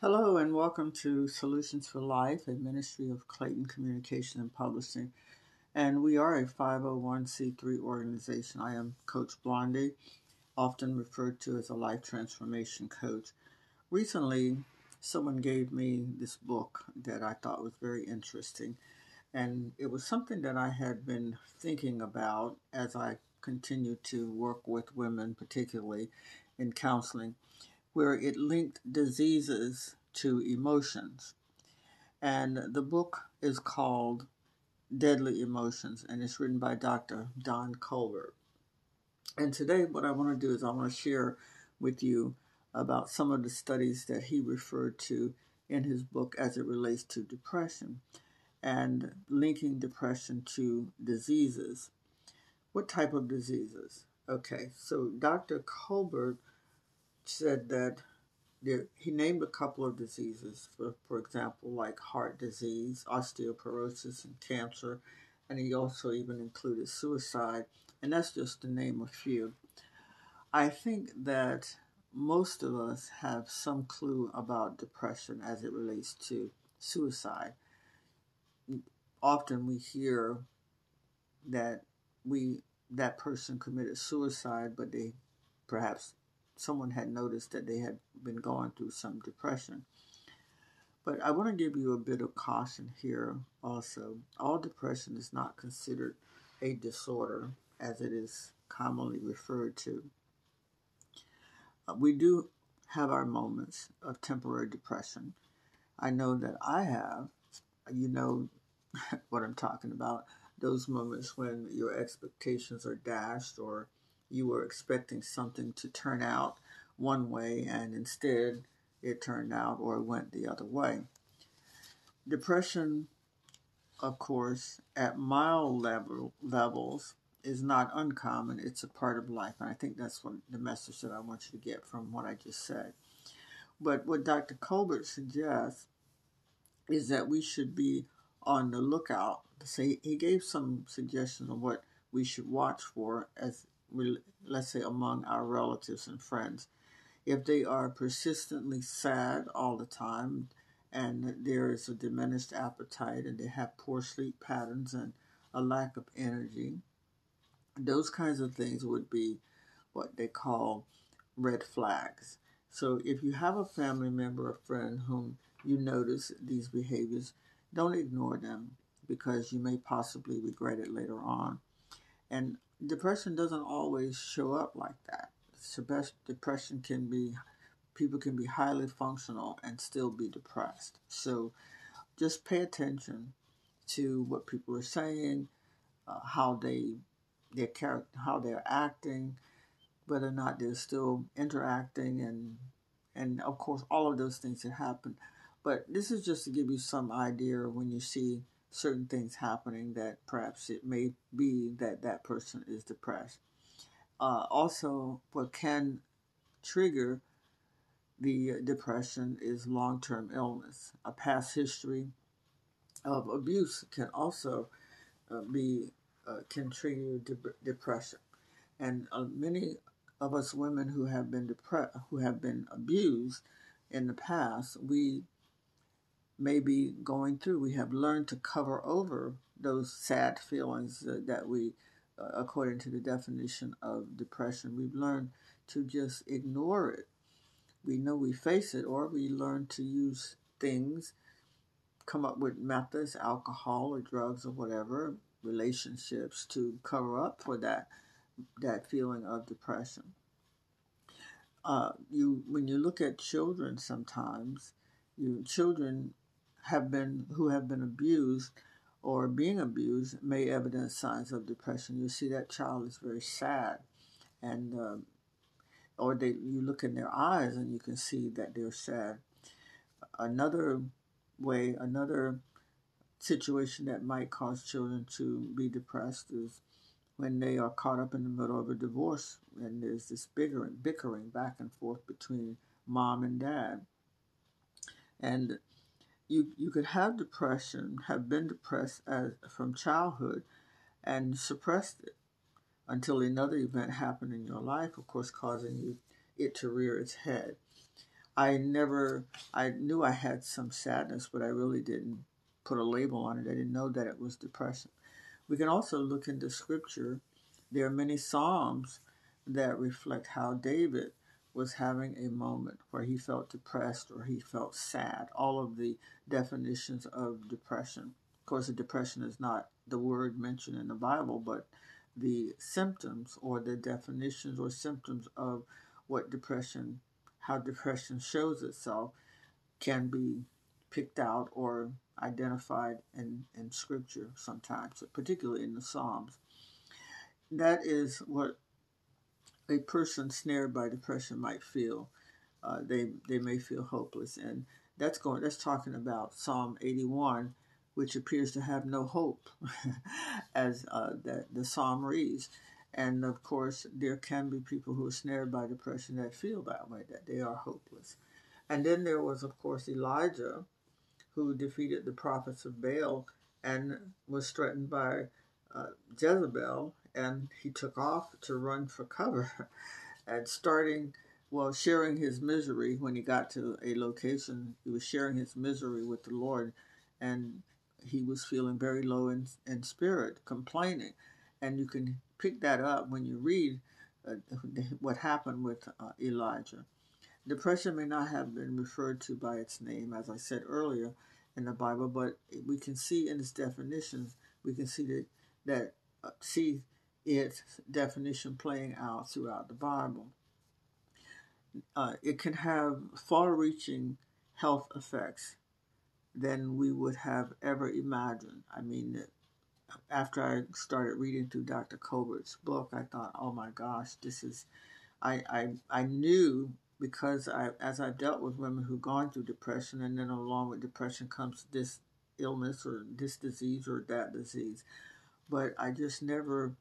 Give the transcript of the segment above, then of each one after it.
Hello and welcome to Solutions for Life, a ministry of Clayton Communication and Publishing. And we are a 501c3 organization. I am Coach Blondie, often referred to as a life transformation coach. Recently, someone gave me this book that I thought was very interesting. And it was something that I had been thinking about as I continued to work with women, particularly in counseling where it linked diseases to emotions. And the book is called Deadly Emotions, and it's written by Dr. Don Colbert. And today, what I want to do is I want to share with you about some of the studies that he referred to in his book as it relates to depression and linking depression to diseases. What type of diseases? Okay, so Dr. Colbert said that there, he named a couple of diseases, for, for example, like heart disease, osteoporosis, and cancer, and he also even included suicide, and that's just to name a few. I think that most of us have some clue about depression as it relates to suicide. Often we hear that we that person committed suicide, but they perhaps someone had noticed that they had been going through some depression. But I want to give you a bit of caution here also. All depression is not considered a disorder as it is commonly referred to. Uh, we do have our moments of temporary depression. I know that I have. You know what I'm talking about. Those moments when your expectations are dashed or you were expecting something to turn out one way and instead it turned out or went the other way. Depression, of course, at mild level, levels is not uncommon. It's a part of life. And I think that's what the message that I want you to get from what I just said. But what Dr. Colbert suggests is that we should be on the lookout. So he gave some suggestions on what we should watch for as let's say among our relatives and friends. If they are persistently sad all the time and there is a diminished appetite and they have poor sleep patterns and a lack of energy, those kinds of things would be what they call red flags. So if you have a family member or friend whom you notice these behaviors, don't ignore them because you may possibly regret it later on. And depression doesn't always show up like that. Depression can be, people can be highly functional and still be depressed. So just pay attention to what people are saying, uh, how they, their character, how they're acting, whether or not they're still interacting, and and of course all of those things that happen. But this is just to give you some idea when you see certain things happening that perhaps it may be that that person is depressed. Uh, also, what can trigger the depression is long term illness. A past history of abuse can also uh, be uh, can trigger de- depression, and uh, many of us women who have been depressed, who have been abused in the past, we may be going through. We have learned to cover over those sad feelings that we, uh, according to the definition of depression, we've learned to just ignore it. We know we face it, or we learn to use things, come up with methods, alcohol or drugs or whatever, relationships to cover up for that that feeling of depression. Uh, you when you look at children, sometimes you children have been who have been abused or being abused may evidence signs of depression. You see that child is very sad, and uh, or they you look in their eyes and you can see that they're sad. Another way, another situation that might cause children to be depressed is when they are caught up in the middle of a divorce and there's this bickering, bickering back and forth between mom and dad. And you you could have depression, have been depressed as from childhood, and suppressed it until another event happened in your life, of course, causing you it to rear its head. I never, I knew I had some sadness, but I really didn't put a label on it. I didn't know that it was depression. We can also look into scripture. There are many Psalms that reflect how David was having a moment where he felt depressed or he felt sad. All of the definitions of depression. Of course, depression is not the word mentioned in the Bible, but the symptoms or the definitions or symptoms of what depression how depression shows itself can be picked out or identified in, in scripture sometimes, particularly in the Psalms. That is what a person snared by depression might feel. Uh, they they may feel hopeless, and that's going. That's talking about Psalm 81, which appears to have no hope, as uh, that the psalm reads. And of course, there can be people who are snared by depression that feel that way, that they are hopeless. And then there was, of course, Elijah, who defeated the prophets of Baal and was threatened by uh, Jezebel, and he took off to run for cover. and starting, well, sharing his misery when he got to a location, he was sharing his misery with the Lord, and he was feeling very low in, in spirit, complaining. And you can pick that up when you read uh, what happened with uh, Elijah. Depression may not have been referred to by its name, as I said earlier in the Bible, but we can see in its definitions, we can see that that uh, see its definition playing out throughout the Bible. Uh, it can have far-reaching health effects than we would have ever imagined. I mean, after I started reading through Dr. Colbert's book, I thought, oh my gosh, this is, I, I, I knew because I, as I've dealt with women who've gone through depression, and then along with depression comes this illness or this disease or that disease. But I just never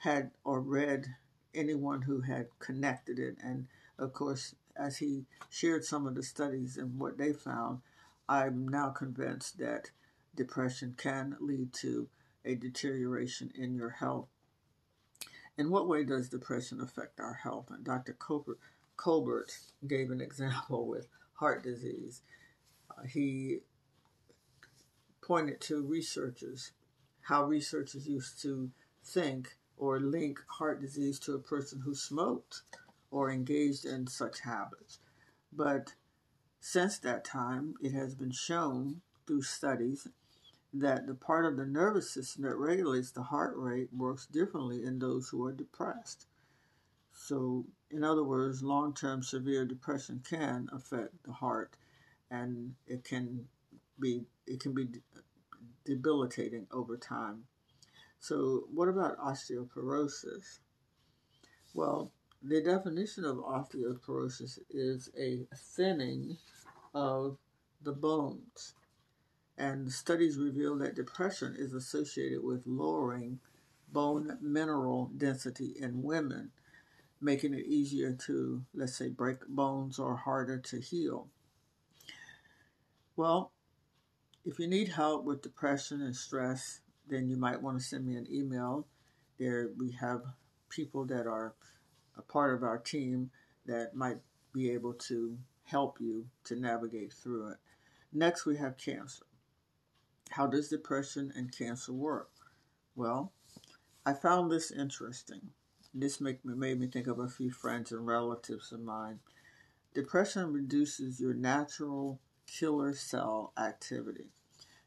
had or read anyone who had connected it. And of course, as he shared some of the studies and what they found, I'm now convinced that depression can lead to a deterioration in your health. In what way does depression affect our health? And Dr. Colbert, gave an example with heart disease. Uh, he pointed to researchers, how researchers used to think or link heart disease to a person who smoked or engaged in such habits. But since that time, it has been shown through studies that the part of the nervous system that regulates the heart rate works differently in those who are depressed. So, in other words, long term severe depression can affect the heart and it can be it can be debilitating over time. So, what about osteoporosis? Well, the definition of osteoporosis is a thinning of the bones and studies reveal that depression is associated with lowering bone mineral density in women, making it easier to, let's say, break bones or harder to heal. Well, if you need help with depression and stress, then you might want to send me an email. There we have people that are a part of our team that might be able to help you to navigate through it. Next, we have cancer. How does depression and cancer work? Well, I found this interesting. This make me, made me think of a few friends and relatives of mine. Depression reduces your natural killer cell activity.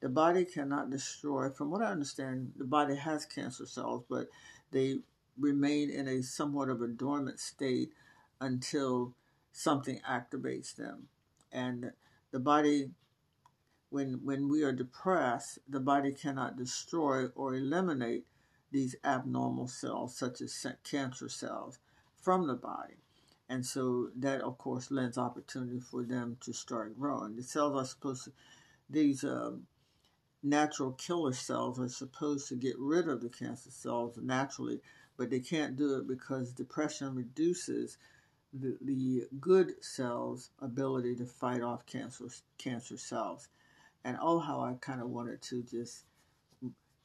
The body cannot destroy, from what I understand, the body has cancer cells, but they remain in a somewhat of a dormant state until something activates them. And the body when when we are depressed, the body cannot destroy or eliminate these abnormal cells, such as cancer cells, from the body. And so that, of course, lends opportunity for them to start growing. The cells are supposed to, these um, natural killer cells are supposed to get rid of the cancer cells naturally, but they can't do it because depression reduces the, the good cells' ability to fight off cancer, cancer cells. And oh, how I kind of wanted to just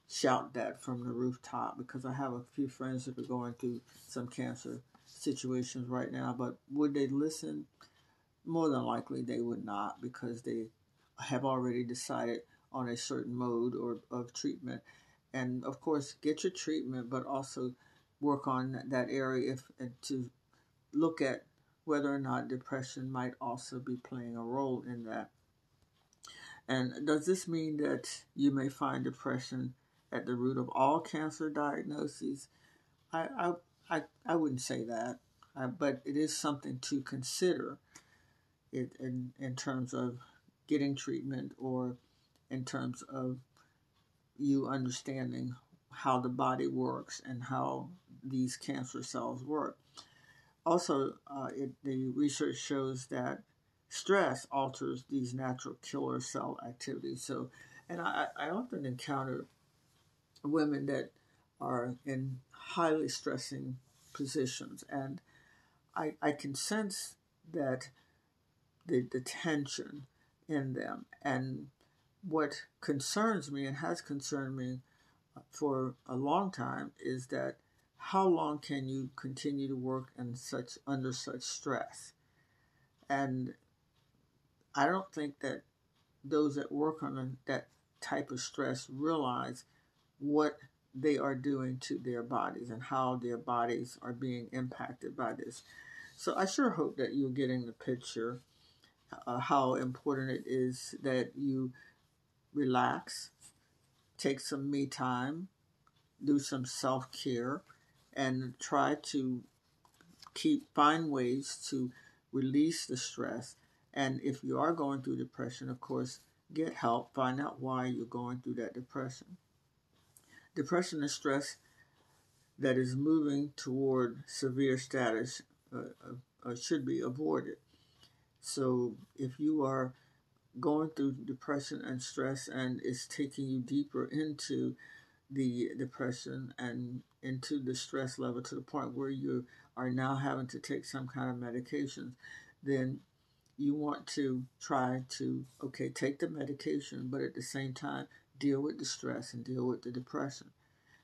shout that from the rooftop because I have a few friends that are going through some cancer situations right now. But would they listen? more than likely they would not because they have already decided on a certain mode or of treatment. And of course, get your treatment, but also work on that area if to look at whether or not depression might also be playing a role in that. And does this mean that you may find depression at the root of all cancer diagnoses? I I I, I wouldn't say that, uh, but it is something to consider. It in in terms of getting treatment or in terms of you understanding how the body works and how these cancer cells work. Also, uh, it, the research shows that stress alters these natural killer cell activities. So, and I, I often encounter women that are in highly stressing positions, and I, I can sense that the, the tension in them. And what concerns me and has concerned me for a long time is that how long can you continue to work in such under such stress? And I don't think that those that work on that type of stress realize what they are doing to their bodies and how their bodies are being impacted by this. So I sure hope that you're getting the picture uh, how important it is that you relax, take some me time, do some self care, and try to keep find ways to release the stress. And if you are going through depression, of course, get help. Find out why you're going through that depression. Depression is stress that is moving toward severe status uh, uh, should be avoided. So if you are going through depression and stress and it's taking you deeper into the depression and into the stress level to the point where you are now having to take some kind of medication, then you want to try to, okay, take the medication, but at the same time, deal with the stress and deal with the depression.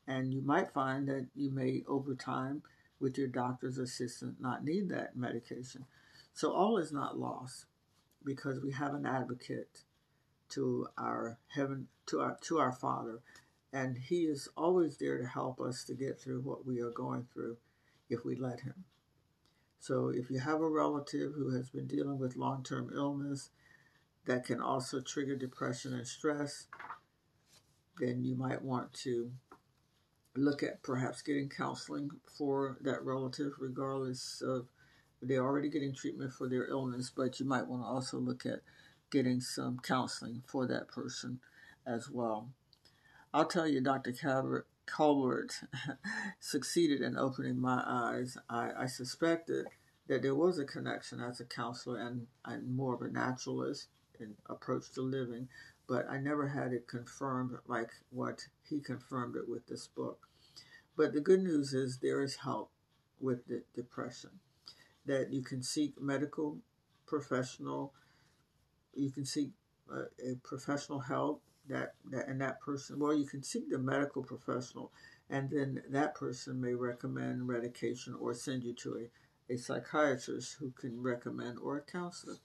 And you might find that you may, over time, with your doctor's assistant, not need that medication. So all is not lost because we have an advocate to our heaven to our to our Father, and He is always there to help us to get through what we are going through if we let Him. So if you have a relative who has been dealing with long-term illness that can also trigger depression and stress, then you might want to look at perhaps getting counseling for that relative, regardless of they're already getting treatment for their illness, but you might want to also look at getting some counseling for that person as well. I'll tell you, Dr. Colbert, succeeded in opening my eyes. I, I, suspected that there was a connection as a counselor and, and more of a naturalist in approach to living, but I never had it confirmed like what he confirmed it with this book. But the good news is there is help with the depression that you can seek medical professional, you can seek uh, a professional help that, that and that person. Well, you can seek the medical professional, and then that person may recommend medication or send you to a, a psychiatrist who can recommend or a counselor.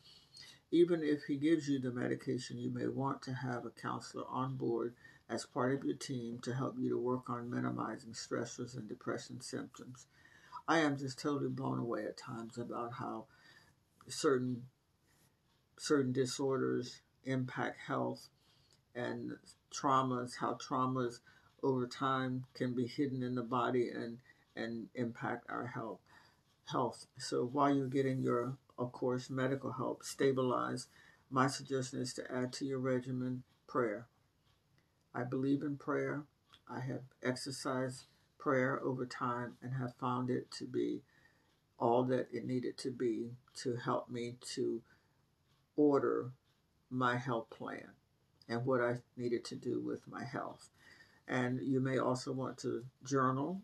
Even if he gives you the medication, you may want to have a counselor on board as part of your team to help you to work on minimizing stressors and depression symptoms. I am just totally blown away at times about how certain certain disorders impact health and traumas, how traumas over time can be hidden in the body and and impact our health health. So while you're getting your of course medical help stabilized, my suggestion is to add to your regimen prayer. I believe in prayer. I have exercised prayer over time and have found it to be all that it needed to be to help me to order my health plan and what I needed to do with my health. And you may also want to journal.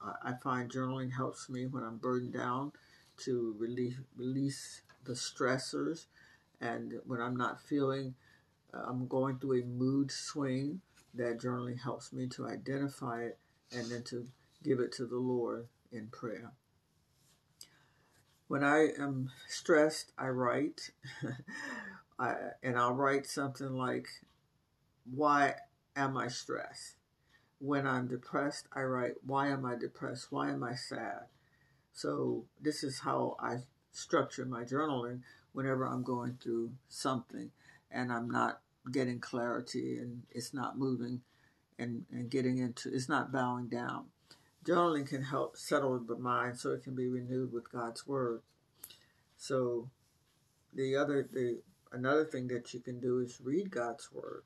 I find journaling helps me when I'm burdened down to release, release the stressors. And when I'm not feeling, uh, I'm going through a mood swing, that journaling helps me to identify it and then to give it to the Lord in prayer. When I am stressed, I write. I, and I'll write something like, Why am I stressed? When I'm depressed, I write, Why am I depressed? Why am I sad? So, this is how I structure my journaling whenever I'm going through something and I'm not getting clarity and it's not moving and, and getting into, it's not bowing down. Journaling can help settle the mind so it can be renewed with God's word. So the other the another thing that you can do is read God's word.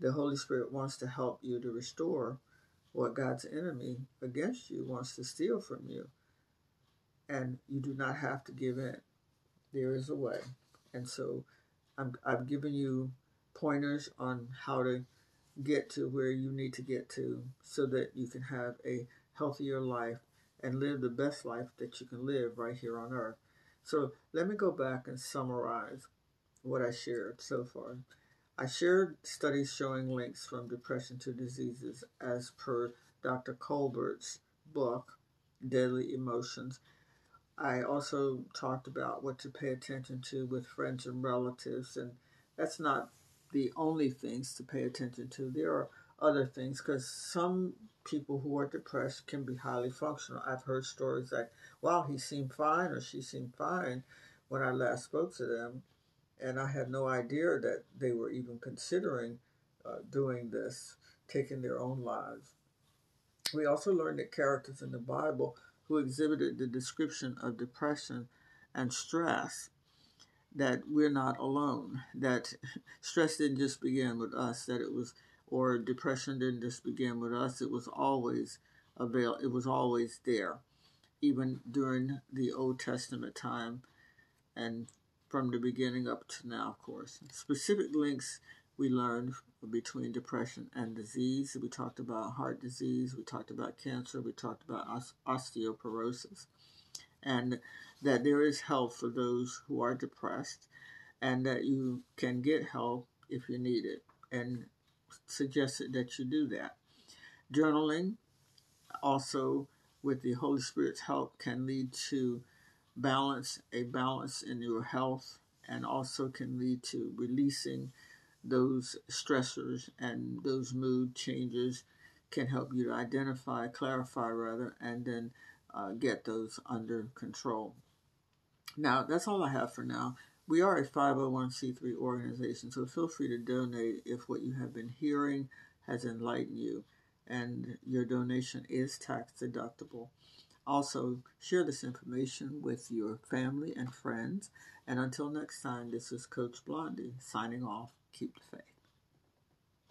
The Holy Spirit wants to help you to restore what God's enemy against you wants to steal from you. And you do not have to give in. There is a way. And so I'm, I've given you pointers on how to get to where you need to get to so that you can have a healthier life and live the best life that you can live right here on earth. So let me go back and summarize what I shared so far. I shared studies showing links from depression to diseases as per Dr. Colbert's book, Deadly Emotions. I also talked about what to pay attention to with friends and relatives, and that's not the only things to pay attention to. There are other things because some people who are depressed can be highly functional. I've heard stories like, wow, he seemed fine or she seemed fine when I last spoke to them. And I had no idea that they were even considering uh, doing this, taking their own lives. We also learned that characters in the Bible who exhibited the description of depression and stress that we're not alone, that stress didn't just begin with us, that it was, or depression didn't just begin with us, it was always avail, it was always there, even during the Old Testament time and from the beginning up to now, of course. Specific links we learned between depression and disease. We talked about heart disease, we talked about cancer, we talked about osteoporosis and that there is help for those who are depressed and that you can get help if you need it and suggested that you do that. Journaling also with the Holy Spirit's help can lead to balance, a balance in your health and also can lead to releasing those stressors and those mood changes can help you to identify, clarify rather, and then uh, get those under control. Now, that's all I have for now. We are a 501c3 organization, so feel free to donate if what you have been hearing has enlightened you, and your donation is tax deductible. Also, share this information with your family and friends. And until next time, this is Coach Blondie signing off. Keep the faith.